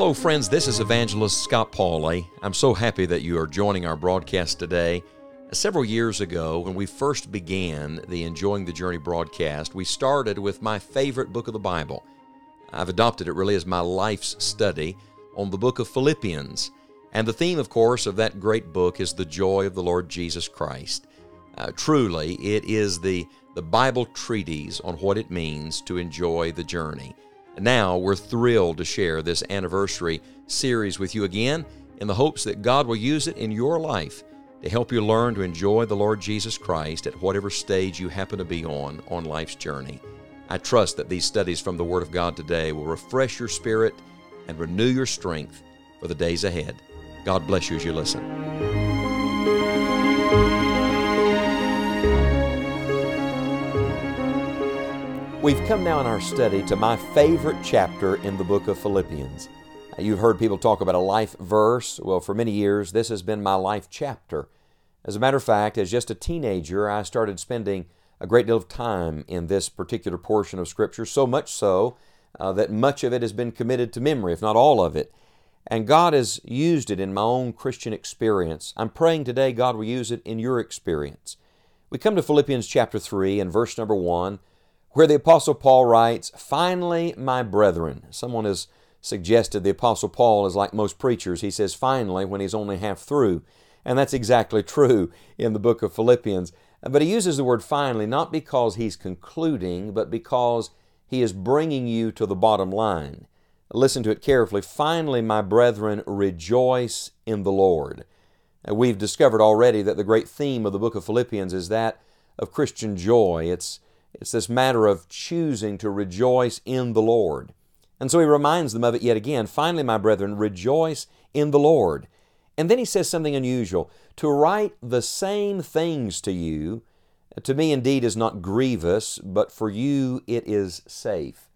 Hello, friends. This is Evangelist Scott Pauley. I'm so happy that you are joining our broadcast today. Several years ago, when we first began the Enjoying the Journey broadcast, we started with my favorite book of the Bible. I've adopted it really as my life's study on the book of Philippians. And the theme, of course, of that great book is the joy of the Lord Jesus Christ. Uh, truly, it is the, the Bible treatise on what it means to enjoy the journey. Now we're thrilled to share this anniversary series with you again in the hopes that God will use it in your life to help you learn to enjoy the Lord Jesus Christ at whatever stage you happen to be on on life's journey. I trust that these studies from the Word of God today will refresh your spirit and renew your strength for the days ahead. God bless you as you listen. We've come now in our study to my favorite chapter in the book of Philippians. You've heard people talk about a life verse. Well, for many years, this has been my life chapter. As a matter of fact, as just a teenager, I started spending a great deal of time in this particular portion of Scripture, so much so uh, that much of it has been committed to memory, if not all of it. And God has used it in my own Christian experience. I'm praying today God will use it in your experience. We come to Philippians chapter 3 and verse number 1, where the Apostle Paul writes, Finally, my brethren. Someone has suggested the Apostle Paul is like most preachers. He says finally when he's only half through. And that's exactly true in the book of Philippians. But he uses the word finally not because he's concluding, but because he is bringing you to the bottom line. Listen to it carefully. Finally, my brethren, rejoice in the Lord. We've discovered already that the great theme of the book of Philippians is that of Christian joy. It's, it's this matter of choosing to rejoice in the Lord. And so he reminds them of it yet again. Finally, my brethren, rejoice in the Lord. And then he says something unusual to write the same things to you, uh, to me indeed is not grievous, but for you it is safe.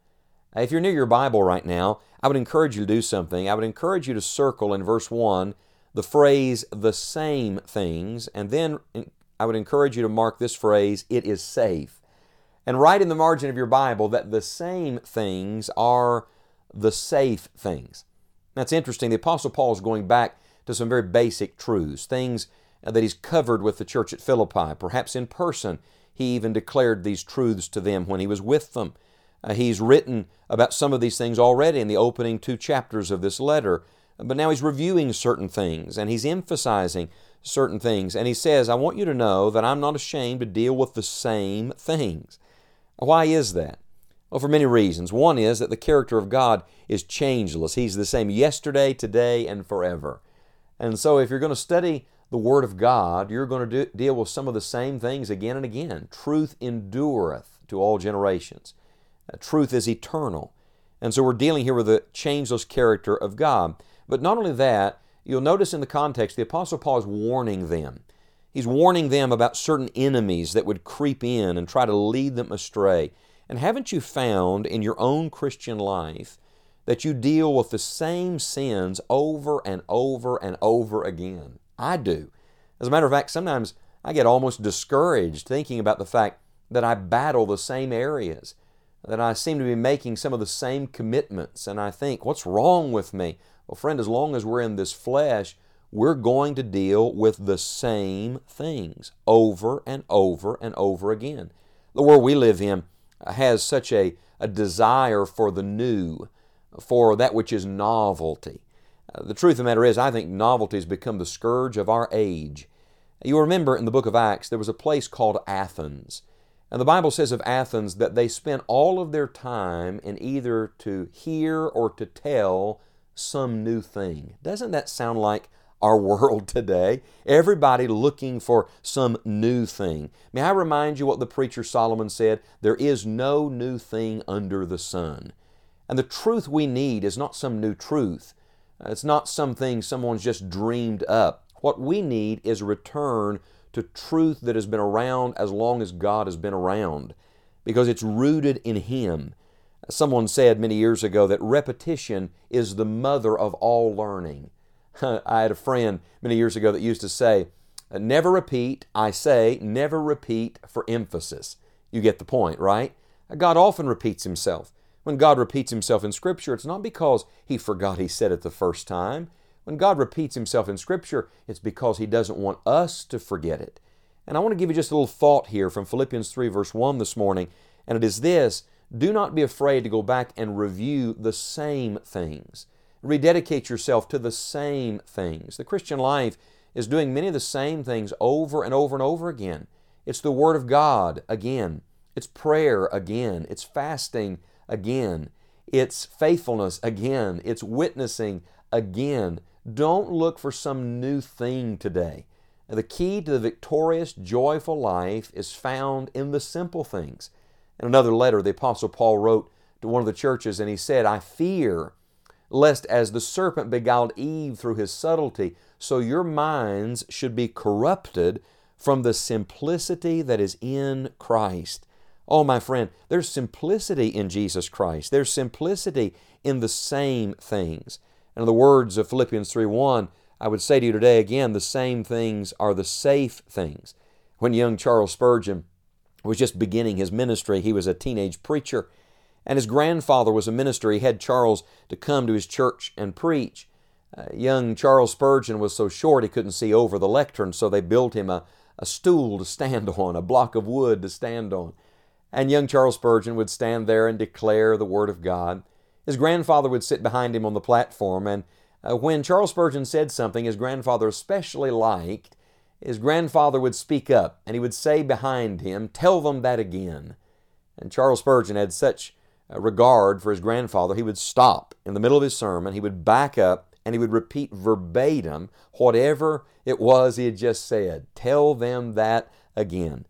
If you're near your Bible right now, I would encourage you to do something. I would encourage you to circle in verse 1 the phrase the same things, and then I would encourage you to mark this phrase, it is safe. And write in the margin of your Bible that the same things are the safe things. That's interesting. The Apostle Paul is going back to some very basic truths, things that he's covered with the church at Philippi. Perhaps in person, he even declared these truths to them when he was with them. Uh, he's written about some of these things already in the opening two chapters of this letter, but now he's reviewing certain things and he's emphasizing certain things. And he says, I want you to know that I'm not ashamed to deal with the same things. Why is that? Well, for many reasons. One is that the character of God is changeless. He's the same yesterday, today, and forever. And so, if you're going to study the Word of God, you're going to do, deal with some of the same things again and again. Truth endureth to all generations. Uh, truth is eternal. And so, we're dealing here with the changeless character of God. But not only that, you'll notice in the context, the Apostle Paul is warning them. He's warning them about certain enemies that would creep in and try to lead them astray. And haven't you found in your own Christian life that you deal with the same sins over and over and over again? I do. As a matter of fact, sometimes I get almost discouraged thinking about the fact that I battle the same areas, that I seem to be making some of the same commitments, and I think, what's wrong with me? Well, friend, as long as we're in this flesh, we're going to deal with the same things over and over and over again. The world we live in has such a, a desire for the new, for that which is novelty. Uh, the truth of the matter is, I think novelty has become the scourge of our age. You remember in the book of Acts, there was a place called Athens. And the Bible says of Athens that they spent all of their time in either to hear or to tell some new thing. Doesn't that sound like our world today. Everybody looking for some new thing. May I remind you what the preacher Solomon said? There is no new thing under the sun. And the truth we need is not some new truth. Uh, it's not something someone's just dreamed up. What we need is a return to truth that has been around as long as God has been around because it's rooted in Him. Someone said many years ago that repetition is the mother of all learning. I had a friend many years ago that used to say, uh, Never repeat, I say, never repeat for emphasis. You get the point, right? Uh, God often repeats Himself. When God repeats Himself in Scripture, it's not because He forgot He said it the first time. When God repeats Himself in Scripture, it's because He doesn't want us to forget it. And I want to give you just a little thought here from Philippians 3, verse 1 this morning, and it is this Do not be afraid to go back and review the same things. Rededicate yourself to the same things. The Christian life is doing many of the same things over and over and over again. It's the Word of God again, it's prayer again, it's fasting again, it's faithfulness again, it's witnessing again. Don't look for some new thing today. The key to the victorious, joyful life is found in the simple things. In another letter, the Apostle Paul wrote to one of the churches, and he said, I fear lest as the serpent beguiled Eve through his subtlety, so your minds should be corrupted from the simplicity that is in Christ. Oh, my friend, there's simplicity in Jesus Christ. There's simplicity in the same things. In the words of Philippians 3 1, I would say to you today again, the same things are the safe things. When young Charles Spurgeon was just beginning his ministry, he was a teenage preacher, and his grandfather was a minister. He had Charles to come to his church and preach. Uh, young Charles Spurgeon was so short he couldn't see over the lectern, so they built him a, a stool to stand on, a block of wood to stand on. And young Charles Spurgeon would stand there and declare the Word of God. His grandfather would sit behind him on the platform, and uh, when Charles Spurgeon said something his grandfather especially liked, his grandfather would speak up and he would say behind him, Tell them that again. And Charles Spurgeon had such Uh, regard for his grandfather, he would stop in the middle of his sermon, he would back up, and he would repeat verbatim whatever it was he had just said. Tell them that again.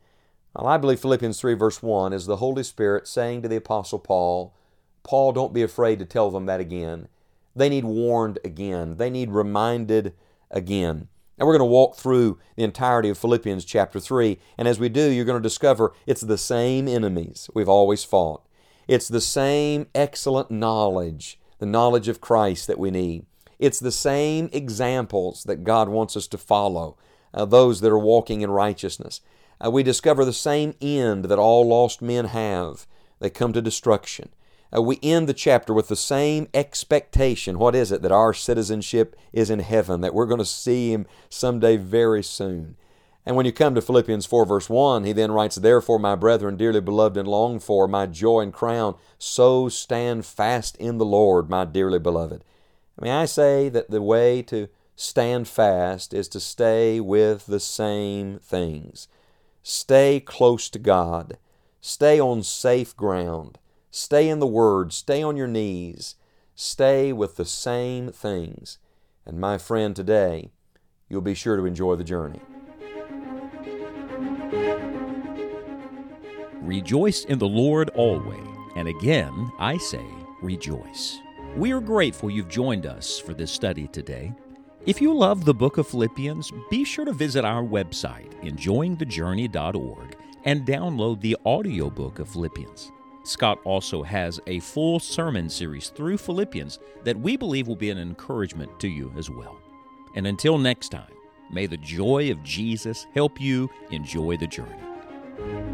Well, I believe Philippians 3, verse 1 is the Holy Spirit saying to the Apostle Paul, Paul, don't be afraid to tell them that again. They need warned again. They need reminded again. And we're going to walk through the entirety of Philippians chapter 3. And as we do, you're going to discover it's the same enemies we've always fought. It's the same excellent knowledge, the knowledge of Christ that we need. It's the same examples that God wants us to follow, uh, those that are walking in righteousness uh, we discover the same end that all lost men have. They come to destruction. Uh, we end the chapter with the same expectation. What is it? That our citizenship is in heaven, that we're going to see Him someday very soon. And when you come to Philippians 4, verse 1, he then writes, Therefore, my brethren, dearly beloved and longed for, my joy and crown, so stand fast in the Lord, my dearly beloved. May I say that the way to stand fast is to stay with the same things. Stay close to God. Stay on safe ground. Stay in the Word. Stay on your knees. Stay with the same things. And my friend, today, you'll be sure to enjoy the journey. Rejoice in the Lord always. And again, I say, rejoice. We are grateful you've joined us for this study today. If you love the book of Philippians, be sure to visit our website, enjoyingthejourney.org, and download the audiobook of Philippians. Scott also has a full sermon series through Philippians that we believe will be an encouragement to you as well. And until next time, may the joy of Jesus help you enjoy the journey.